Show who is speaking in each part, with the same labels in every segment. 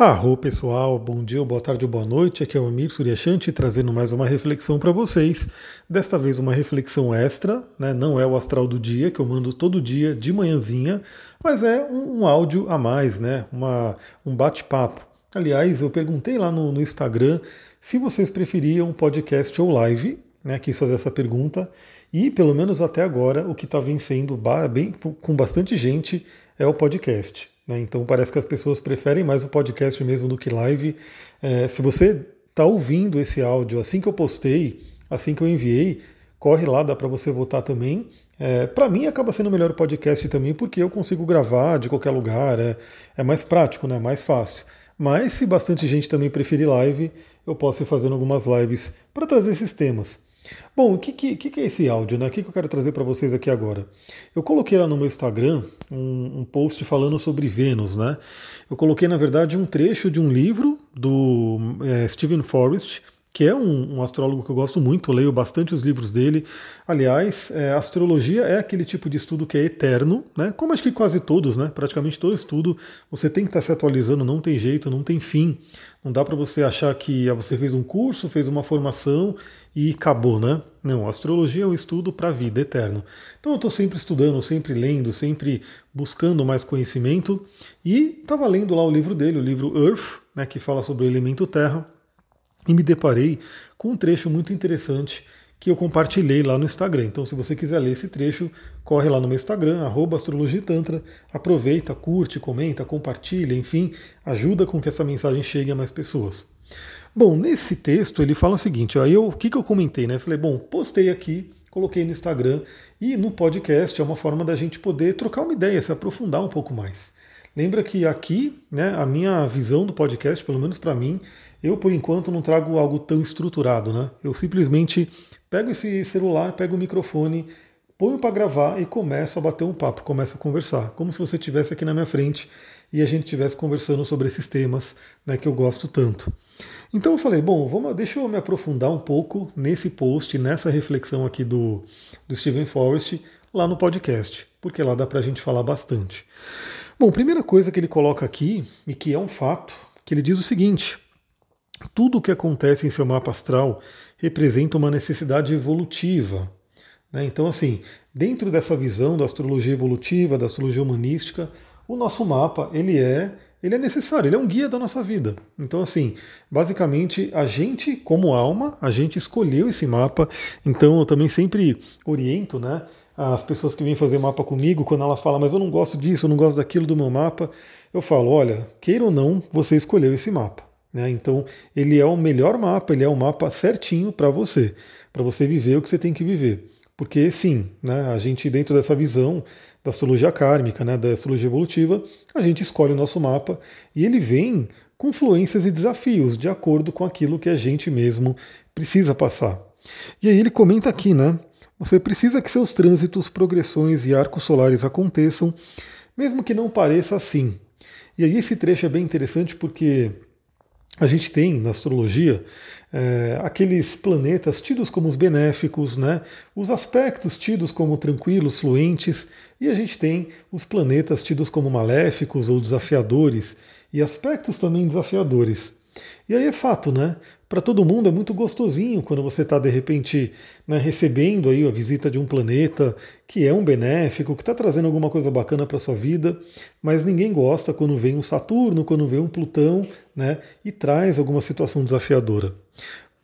Speaker 1: Arro pessoal, bom dia, boa tarde boa noite. Aqui é o Amir Suryashanti trazendo mais uma reflexão para vocês. Desta vez uma reflexão extra, né? não é o astral do dia que eu mando todo dia de manhãzinha, mas é um, um áudio a mais, né? Uma, um bate-papo. Aliás, eu perguntei lá no, no Instagram se vocês preferiam podcast ou live, né? Quis fazer essa pergunta e pelo menos até agora o que está vencendo bem, com bastante gente é o podcast. Né? Então parece que as pessoas preferem mais o podcast mesmo do que live. É, se você está ouvindo esse áudio assim que eu postei, assim que eu enviei, corre lá, dá para você votar também. É, para mim acaba sendo melhor o podcast também, porque eu consigo gravar de qualquer lugar, é, é mais prático, né? mais fácil. Mas se bastante gente também preferir live, eu posso ir fazendo algumas lives para trazer esses temas. Bom, o que, que, que é esse áudio? Né? O que, eu quero trazer para vocês aqui agora? Eu coloquei lá no meu Instagram um, um, post falando sobre Vênus. Né? Eu coloquei, na verdade, um trecho de um livro do é, Stephen Forrest, que é um, um, astrólogo que eu gosto muito, leio bastante os livros dele. Aliás, é, astrologia é aquele tipo de estudo que é eterno, né? Como acho que quase todos, né? Praticamente todo estudo, você tem que estar se atualizando, não tem jeito, não tem fim. Não dá para você achar que ah, você fez um curso, fez uma formação e acabou, né? Não, astrologia é um estudo para a vida eterno. Então eu estou sempre estudando, sempre lendo, sempre buscando mais conhecimento e estava lendo lá o livro dele, o livro Earth, né, que fala sobre o elemento Terra e me deparei com um trecho muito interessante que eu compartilhei lá no Instagram. Então, se você quiser ler esse trecho, corre lá no meu Instagram, astrologitantra, aproveita, curte, comenta, compartilha, enfim, ajuda com que essa mensagem chegue a mais pessoas. Bom, nesse texto ele fala o seguinte, aí eu, o que, que eu comentei, né? falei, bom, postei aqui, coloquei no Instagram e no podcast é uma forma da gente poder trocar uma ideia, se aprofundar um pouco mais. Lembra que aqui, né, a minha visão do podcast, pelo menos para mim, eu por enquanto não trago algo tão estruturado, né? Eu simplesmente pego esse celular, pego o microfone, ponho para gravar e começo a bater um papo, começo a conversar, como se você estivesse aqui na minha frente e a gente estivesse conversando sobre esses temas né, que eu gosto tanto. Então eu falei, bom, vamos, deixa eu me aprofundar um pouco nesse post, nessa reflexão aqui do, do Stephen Forrest lá no podcast, porque lá dá para a gente falar bastante. Bom, primeira coisa que ele coloca aqui, e que é um fato, que ele diz o seguinte: tudo o que acontece em seu mapa astral representa uma necessidade evolutiva. Né? Então, assim, dentro dessa visão da astrologia evolutiva, da astrologia humanística, o nosso mapa ele é ele é necessário, ele é um guia da nossa vida. Então, assim, basicamente, a gente, como alma, a gente escolheu esse mapa. Então, eu também sempre oriento, né? As pessoas que vêm fazer mapa comigo, quando ela fala, mas eu não gosto disso, eu não gosto daquilo do meu mapa, eu falo, olha, queira ou não, você escolheu esse mapa. Né? Então, ele é o melhor mapa, ele é o mapa certinho para você, para você viver o que você tem que viver. Porque sim, né, a gente dentro dessa visão da astrologia kármica, né, da astrologia evolutiva, a gente escolhe o nosso mapa e ele vem com fluências e desafios de acordo com aquilo que a gente mesmo precisa passar. E aí ele comenta aqui, né? Você precisa que seus trânsitos, progressões e arcos solares aconteçam, mesmo que não pareça assim. E aí esse trecho é bem interessante porque a gente tem na astrologia é, aqueles planetas tidos como os benéficos, né? os aspectos tidos como tranquilos, fluentes, e a gente tem os planetas tidos como maléficos ou desafiadores, e aspectos também desafiadores. E aí é fato, né? Para todo mundo é muito gostosinho quando você está de repente né, recebendo aí a visita de um planeta que é um benéfico, que está trazendo alguma coisa bacana para sua vida, mas ninguém gosta quando vem um Saturno, quando vem um Plutão, né, e traz alguma situação desafiadora.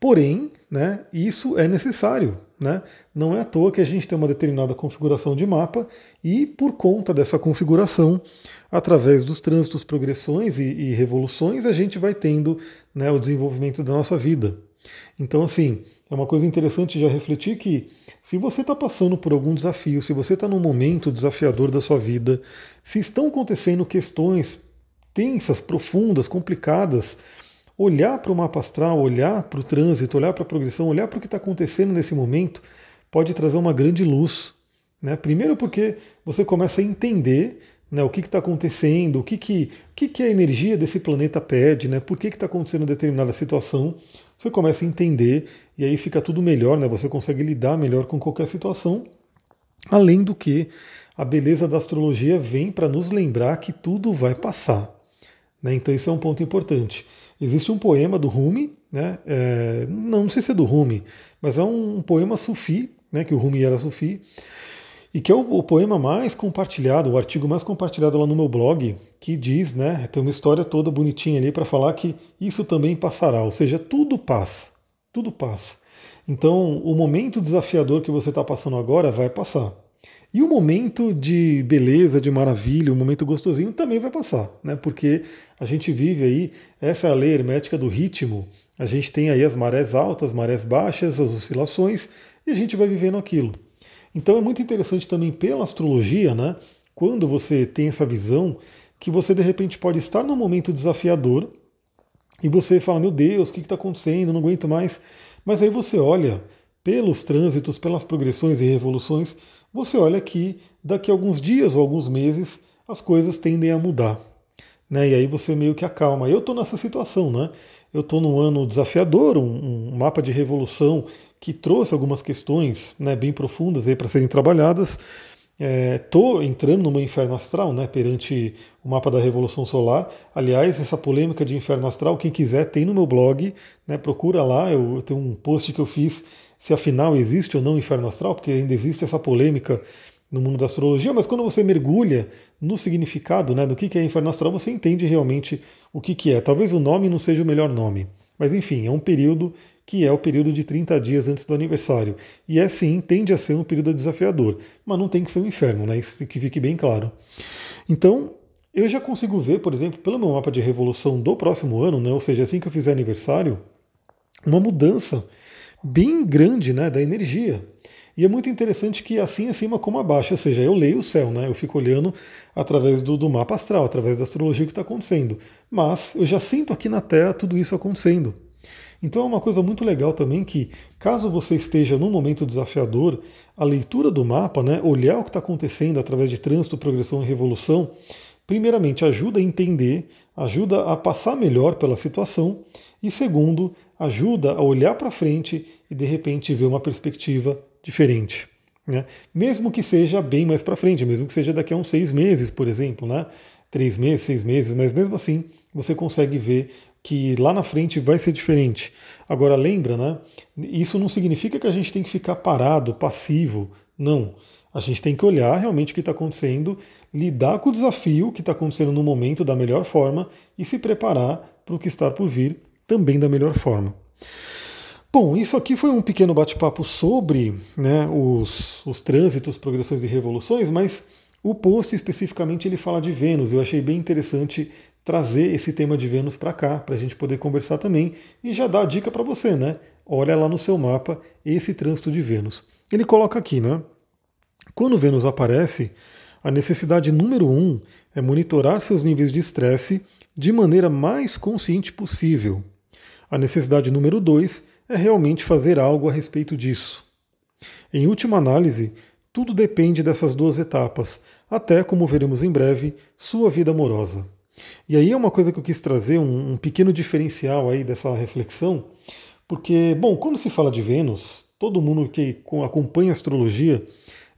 Speaker 1: Porém, né, isso é necessário. Né? Não é à toa que a gente tem uma determinada configuração de mapa e, por conta dessa configuração, através dos trânsitos, progressões e, e revoluções, a gente vai tendo né, o desenvolvimento da nossa vida. Então, assim, é uma coisa interessante já refletir que se você está passando por algum desafio, se você está num momento desafiador da sua vida, se estão acontecendo questões tensas, profundas, complicadas, olhar para o mapa astral, olhar para o trânsito, olhar para a progressão, olhar para o que está acontecendo nesse momento, pode trazer uma grande luz. Né? Primeiro porque você começa a entender né, o que está acontecendo, o que, que, o que, que a energia desse planeta pede, né, por que está acontecendo determinada situação. Você começa a entender e aí fica tudo melhor, né, você consegue lidar melhor com qualquer situação. Além do que a beleza da astrologia vem para nos lembrar que tudo vai passar. Né? Então isso é um ponto importante. Existe um poema do Rumi, né? É, não, sei se é do Rumi, mas é um, um poema sufi, né? que o Rumi era sufi, e que é o, o, poema mais compartilhado, o artigo mais compartilhado lá no meu blog, que diz, né, tem uma história toda bonitinha ali para falar que isso também passará, ou seja, tudo passa, tudo passa. Então, o momento desafiador que você está passando agora vai passar. E o momento de beleza, de maravilha, o momento gostosinho também vai passar, né? Porque a gente vive aí, essa é a lei hermética do ritmo. A gente tem aí as marés altas, marés baixas, as oscilações, e a gente vai vivendo aquilo. Então é muito interessante também pela astrologia, né? Quando você tem essa visão, que você de repente pode estar num momento desafiador e você fala: Meu Deus, o que está acontecendo? Não aguento mais. Mas aí você olha pelos trânsitos, pelas progressões e revoluções, você olha que daqui a alguns dias ou alguns meses as coisas tendem a mudar. Né? E aí você meio que acalma. Eu estou nessa situação, né? Eu estou num ano desafiador, um, um, mapa de revolução que trouxe algumas questões né, bem profundas para serem trabalhadas. Estou é, entrando no meu inferno astral, né, perante o mapa da Revolução Solar. Aliás, essa polêmica de inferno astral, quem quiser tem no meu blog, né, procura lá. Eu, eu tenho um post que eu fiz se afinal existe ou não inferno astral, porque ainda existe essa polêmica no mundo da astrologia, mas quando você mergulha no significado né, do que é inferno astral, você entende realmente o que, que é. Talvez o nome não seja o melhor nome, mas enfim, é um período que é o período de 30 dias antes do aniversário. E é sim, tende a ser um período desafiador, mas não tem que ser um inferno, né? Isso que fique bem claro. Então, eu já consigo ver, por exemplo, pelo meu mapa de revolução do próximo ano, né? ou seja, assim que eu fizer aniversário, uma mudança bem grande né, da energia. E é muito interessante que assim acima como abaixo, ou seja, eu leio o céu, né? Eu fico olhando através do, do mapa astral, através da astrologia que está acontecendo. Mas eu já sinto aqui na Terra tudo isso acontecendo. Então é uma coisa muito legal também que, caso você esteja num momento desafiador, a leitura do mapa, né, olhar o que está acontecendo através de trânsito, progressão e revolução, primeiramente ajuda a entender, ajuda a passar melhor pela situação, e segundo, ajuda a olhar para frente e de repente ver uma perspectiva diferente. Né? Mesmo que seja bem mais para frente, mesmo que seja daqui a uns seis meses, por exemplo, né? três meses, seis meses, mas mesmo assim você consegue ver que lá na frente vai ser diferente. Agora lembra, né? Isso não significa que a gente tem que ficar parado, passivo. Não. A gente tem que olhar realmente o que está acontecendo, lidar com o desafio que está acontecendo no momento da melhor forma e se preparar para o que está por vir também da melhor forma. Bom, isso aqui foi um pequeno bate-papo sobre né, os, os trânsitos, progressões e revoluções, mas o post especificamente ele fala de Vênus. Eu achei bem interessante trazer esse tema de Vênus para cá, para a gente poder conversar também e já dar a dica para você, né? Olha lá no seu mapa esse trânsito de Vênus. Ele coloca aqui, né? Quando Vênus aparece, a necessidade número um é monitorar seus níveis de estresse de maneira mais consciente possível. A necessidade número dois é realmente fazer algo a respeito disso. Em última análise, tudo depende dessas duas etapas, até, como veremos em breve, sua vida amorosa. E aí é uma coisa que eu quis trazer, um, um pequeno diferencial aí dessa reflexão, porque, bom, quando se fala de Vênus, todo mundo que acompanha astrologia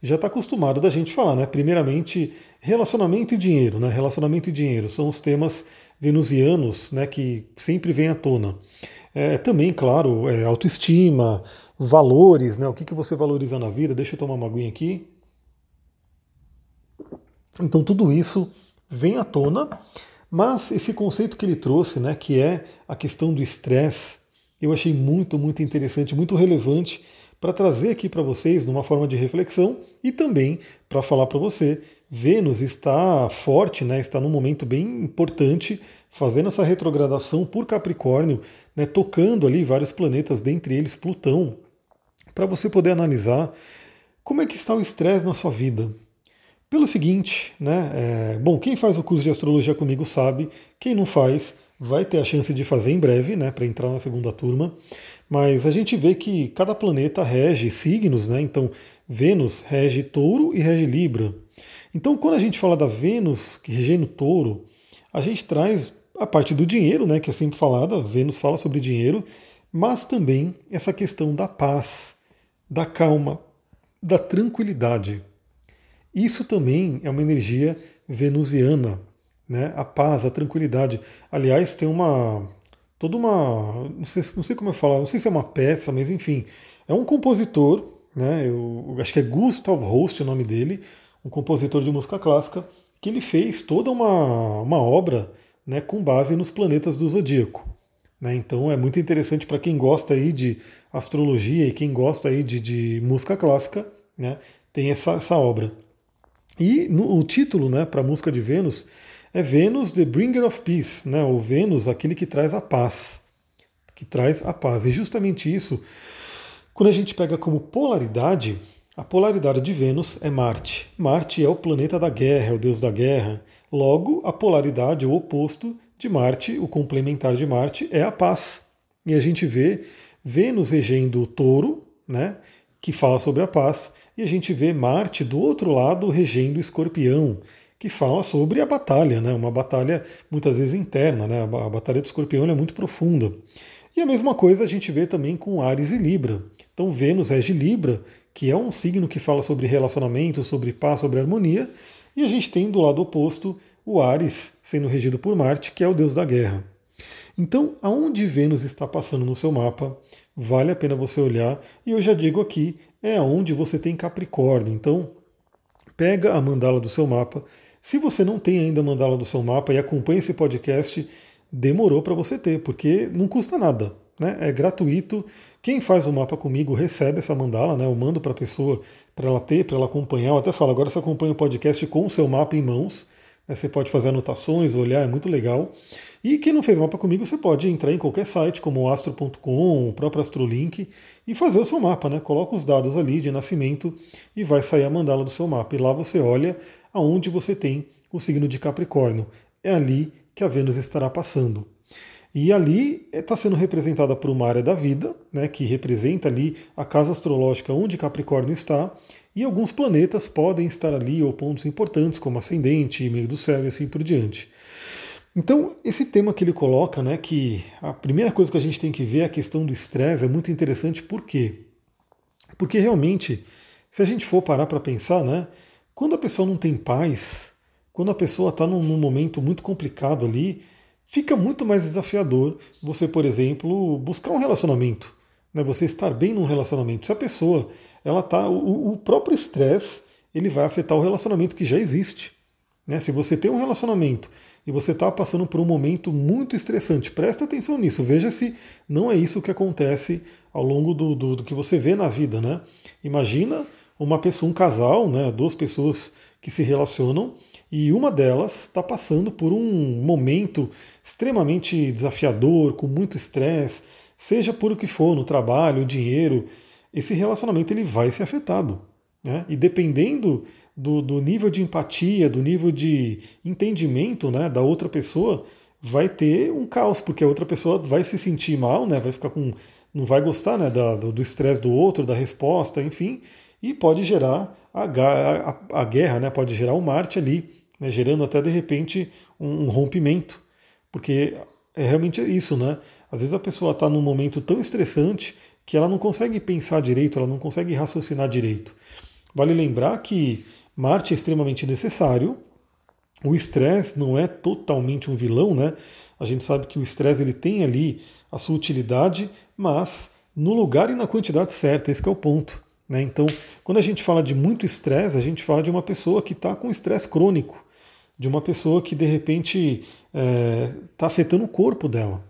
Speaker 1: já está acostumado da gente falar, né? Primeiramente, relacionamento e dinheiro, né? Relacionamento e dinheiro são os temas venusianos, né? Que sempre vêm à tona. É, também, claro, é, autoestima, valores, né? O que, que você valoriza na vida? Deixa eu tomar uma aguinha aqui. Então, tudo isso vem à tona, mas esse conceito que ele trouxe, né? Que é a questão do estresse, eu achei muito, muito interessante, muito relevante para trazer aqui para vocês numa forma de reflexão e também para falar para você, Vênus está forte, né, está num momento bem importante, fazendo essa retrogradação por Capricórnio, né, tocando ali vários planetas, dentre eles Plutão, para você poder analisar como é que está o estresse na sua vida. Pelo seguinte, né, é, bom, quem faz o curso de astrologia comigo sabe, quem não faz vai ter a chance de fazer em breve, né, para entrar na segunda turma. Mas a gente vê que cada planeta rege signos, né? Então, Vênus rege touro e rege Libra. Então, quando a gente fala da Vênus que rege no touro, a gente traz a parte do dinheiro, né? Que é sempre falada, Vênus fala sobre dinheiro, mas também essa questão da paz, da calma, da tranquilidade. Isso também é uma energia venusiana. Né? A paz, a tranquilidade. Aliás, tem uma toda uma não sei, não sei como eu falar, não sei se é uma peça, mas enfim, é um compositor, né? Eu, acho que é Gustav Holst o nome dele, um compositor de música clássica, que ele fez toda uma, uma obra né, com base nos planetas do zodíaco. Né? Então é muito interessante para quem gosta aí de astrologia e quem gosta aí de, de música clássica, né, tem essa, essa obra. E no, o título né, para a música de Vênus é Vênus, The Bringer of Peace, né, ou Vênus, aquele que traz a paz. Que traz a paz. E justamente isso, quando a gente pega como polaridade, a polaridade de Vênus é Marte. Marte é o planeta da guerra, é o deus da guerra. Logo, a polaridade, o oposto de Marte, o complementar de Marte, é a paz. E a gente vê Vênus regendo o touro, né, que fala sobre a paz, e a gente vê Marte do outro lado regendo o escorpião, que fala sobre a batalha, né, uma batalha muitas vezes interna, né, a batalha do escorpião é muito profunda. E a mesma coisa a gente vê também com Ares e Libra. Então Vênus rege Libra, que é um signo que fala sobre relacionamento, sobre paz, sobre harmonia, e a gente tem do lado oposto o Ares sendo regido por Marte, que é o deus da guerra. Então, aonde Vênus está passando no seu mapa, vale a pena você olhar, e eu já digo aqui, é onde você tem Capricórnio. Então, pega a mandala do seu mapa. Se você não tem ainda a mandala do seu mapa e acompanha esse podcast, demorou para você ter, porque não custa nada. Né? É gratuito. Quem faz o mapa comigo recebe essa mandala, né? Eu mando para a pessoa para ela ter, para ela acompanhar. Eu até falo, agora você acompanha o podcast com o seu mapa em mãos. Né? Você pode fazer anotações, olhar, é muito legal. E quem não fez mapa comigo, você pode entrar em qualquer site, como astro.com, o próprio Astrolink, e fazer o seu mapa, né? Coloca os dados ali de nascimento e vai sair a mandala do seu mapa. E lá você olha aonde você tem o signo de Capricórnio. É ali que a Vênus estará passando. E ali está sendo representada por uma área da vida, né, que representa ali a casa astrológica onde Capricórnio está, e alguns planetas podem estar ali, ou pontos importantes, como ascendente, meio do céu e assim por diante. Então, esse tema que ele coloca, né, que a primeira coisa que a gente tem que ver é a questão do estresse, é muito interessante, por quê? Porque realmente, se a gente for parar para pensar, né, quando a pessoa não tem paz, quando a pessoa está num, num momento muito complicado ali, fica muito mais desafiador você, por exemplo, buscar um relacionamento, né? Você estar bem num relacionamento. Se a pessoa, ela tá, o, o próprio estresse, ele vai afetar o relacionamento que já existe. Né? Se você tem um relacionamento e você está passando por um momento muito estressante, presta atenção nisso. Veja se não é isso que acontece ao longo do, do, do que você vê na vida, né? Imagina uma pessoa, um casal, né? Duas pessoas que se relacionam e uma delas está passando por um momento extremamente desafiador, com muito estresse, seja por o que for, no trabalho, dinheiro, esse relacionamento ele vai ser afetado. Né? E dependendo do, do, nível de empatia, do nível de entendimento né, da outra pessoa, vai ter um caos, porque a outra pessoa vai se sentir mal, né, vai ficar com. não vai gostar né, da, do estresse do outro, da resposta, enfim, e pode gerar a, a, a guerra, né, pode gerar o Marte ali né, gerando até de repente um, um rompimento, porque é realmente isso, né? Às vezes a pessoa está num momento tão estressante que ela não consegue pensar direito, ela não consegue raciocinar direito. Vale lembrar que Marte é extremamente necessário. O estresse não é totalmente um vilão, né? A gente sabe que o estresse ele tem ali a sua utilidade, mas no lugar e na quantidade certa, esse é o ponto. Né? Então, quando a gente fala de muito estresse, a gente fala de uma pessoa que está com estresse crônico de uma pessoa que de repente está é, tá afetando o corpo dela,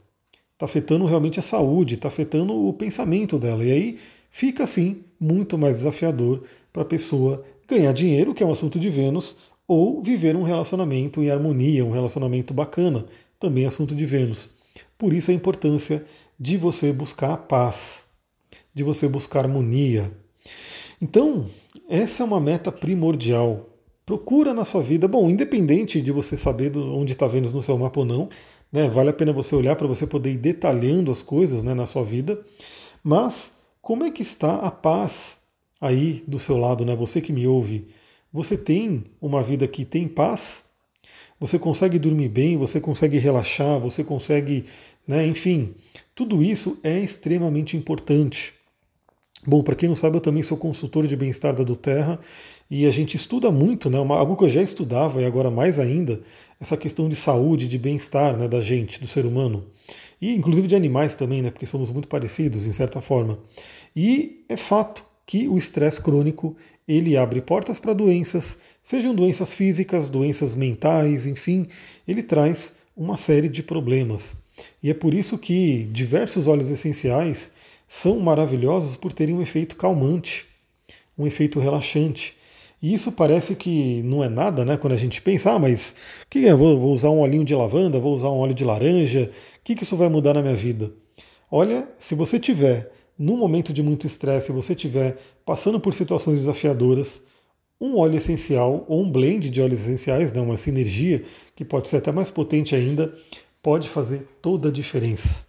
Speaker 1: está afetando realmente a saúde, está afetando o pensamento dela. E aí fica assim muito mais desafiador para a pessoa ganhar dinheiro, que é um assunto de Vênus, ou viver um relacionamento em harmonia, um relacionamento bacana, também assunto de Vênus. Por isso a importância de você buscar a paz, de você buscar harmonia. Então, essa é uma meta primordial Procura na sua vida, bom, independente de você saber onde está Vênus no seu mapa ou não, né, vale a pena você olhar para você poder ir detalhando as coisas né, na sua vida, mas como é que está a paz aí do seu lado, né? Você que me ouve, você tem uma vida que tem paz? Você consegue dormir bem, você consegue relaxar, você consegue, né, enfim, tudo isso é extremamente importante. Bom, para quem não sabe, eu também sou consultor de bem-estar da do Terra E a gente estuda muito, né, algo que eu já estudava e agora mais ainda, essa questão de saúde, de bem-estar né, da gente, do ser humano. E inclusive de animais também, né, porque somos muito parecidos em certa forma. E é fato que o estresse crônico ele abre portas para doenças, sejam doenças físicas, doenças mentais, enfim, ele traz uma série de problemas. E é por isso que diversos óleos essenciais são maravilhosos por terem um efeito calmante, um efeito relaxante. E isso parece que não é nada, né? Quando a gente pensa, ah, mas que é? Vou, vou usar um olhinho de lavanda, vou usar um óleo de laranja, o que, que isso vai mudar na minha vida? Olha, se você tiver num momento de muito estresse, se você tiver passando por situações desafiadoras, um óleo essencial ou um blend de óleos essenciais, né, uma sinergia que pode ser até mais potente ainda, pode fazer toda a diferença.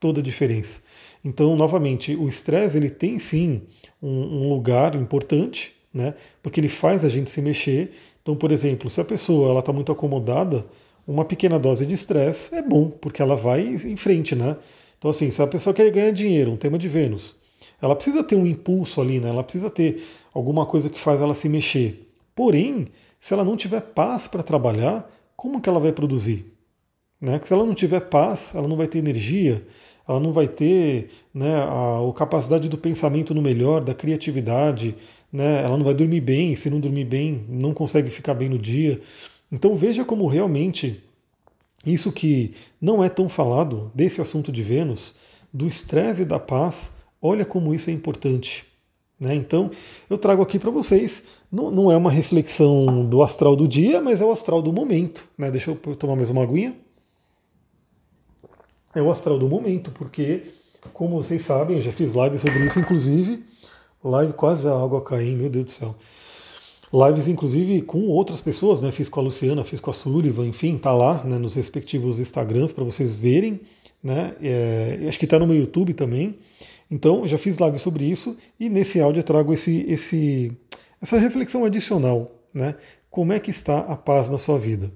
Speaker 1: Toda a diferença. Então, novamente, o estresse ele tem sim um, um lugar importante, né? Porque ele faz a gente se mexer. Então, por exemplo, se a pessoa ela está muito acomodada, uma pequena dose de estresse é bom, porque ela vai em frente, né? Então, assim, se a pessoa quer ganhar dinheiro, um tema de Vênus, ela precisa ter um impulso ali, né? Ela precisa ter alguma coisa que faz ela se mexer. Porém, se ela não tiver paz para trabalhar, como que ela vai produzir? Né? Se ela não tiver paz, ela não vai ter energia, ela não vai ter né, a, a capacidade do pensamento no melhor, da criatividade, né, ela não vai dormir bem, se não dormir bem, não consegue ficar bem no dia. Então veja como realmente isso que não é tão falado desse assunto de Vênus, do estresse e da paz, olha como isso é importante. Né? Então eu trago aqui para vocês, não, não, é uma reflexão do astral do dia, mas é o astral do momento. Né? Deixa eu tomar mais uma aguinha é o astral do momento, porque, como vocês sabem, eu já fiz live sobre isso, inclusive, live quase a água cair, meu Deus do céu. Lives, inclusive, com outras pessoas, né? Fiz com a Luciana, fiz com a Sullivan, enfim, tá lá né, nos respectivos Instagrams para vocês verem, né? É, acho que está no meu YouTube também. Então, já fiz live sobre isso e nesse áudio eu trago esse, esse, essa reflexão adicional, né? Como é que está a paz na sua vida?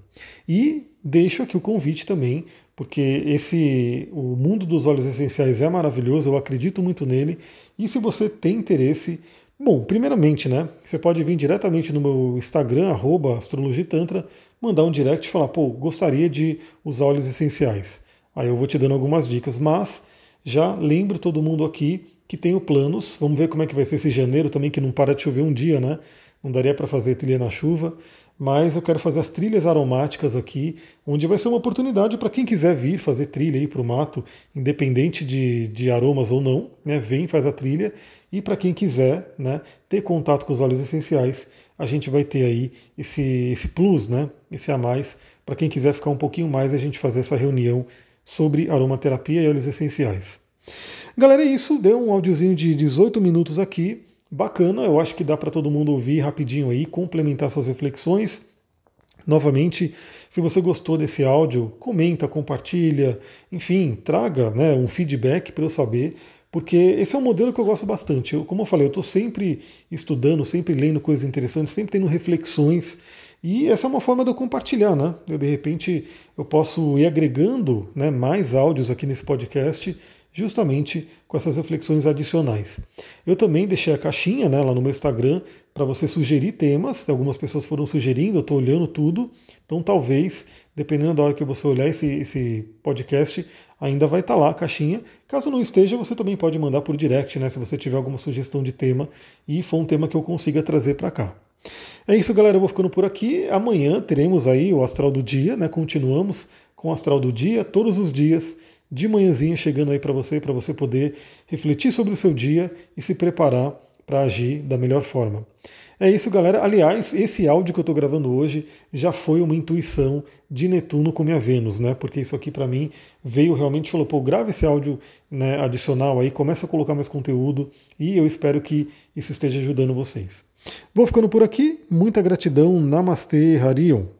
Speaker 1: E deixo aqui o convite também porque esse o mundo dos óleos essenciais é maravilhoso, eu acredito muito nele. E se você tem interesse, bom, primeiramente, né, você pode vir diretamente no meu Instagram @astrologitantra, mandar um direct e falar, pô, gostaria de usar óleos essenciais. Aí eu vou te dando algumas dicas, mas já lembro todo mundo aqui que tenho planos. Vamos ver como é que vai ser esse janeiro também, que não para de chover um dia, né? Não daria para fazer trilha na chuva mas eu quero fazer as trilhas aromáticas aqui, onde vai ser uma oportunidade para quem quiser vir fazer trilha aí para o mato, independente de, de aromas ou não, né, vem, faz a trilha, e para quem quiser né, ter contato com os óleos essenciais, a gente vai ter aí esse, esse plus, né, esse a mais, para quem quiser ficar um pouquinho mais, a gente fazer essa reunião sobre aromaterapia e óleos essenciais. Galera, é isso, deu um áudiozinho de 18 minutos aqui, Bacana, eu acho que dá para todo mundo ouvir rapidinho aí, complementar suas reflexões. Novamente, se você gostou desse áudio, comenta, compartilha, enfim, traga né, um feedback para eu saber, porque esse é um modelo que eu gosto bastante. Eu, como eu falei, eu estou sempre estudando, sempre lendo coisas interessantes, sempre tendo reflexões, e essa é uma forma de eu compartilhar, né? Eu, de repente, eu posso ir agregando né, mais áudios aqui nesse podcast justamente com essas reflexões adicionais. Eu também deixei a caixinha né, lá no meu Instagram para você sugerir temas. Algumas pessoas foram sugerindo, eu estou olhando tudo. Então, talvez, dependendo da hora que você olhar esse, esse podcast, ainda vai estar tá lá a caixinha. Caso não esteja, você também pode mandar por direct, né, se você tiver alguma sugestão de tema e for um tema que eu consiga trazer para cá. É isso, galera. Eu vou ficando por aqui. Amanhã teremos aí o Astral do Dia, né? Continuamos com o Astral do Dia todos os dias de manhãzinha chegando aí para você, para você poder refletir sobre o seu dia e se preparar para agir da melhor forma. É isso, galera. Aliás, esse áudio que eu estou gravando hoje já foi uma intuição de Netuno com minha Vênus, né? Porque isso aqui para mim veio realmente falou, pô, grava esse áudio né, adicional aí, começa a colocar mais conteúdo e eu espero que isso esteja ajudando vocês. Vou ficando por aqui. Muita gratidão. Namastê, Harion.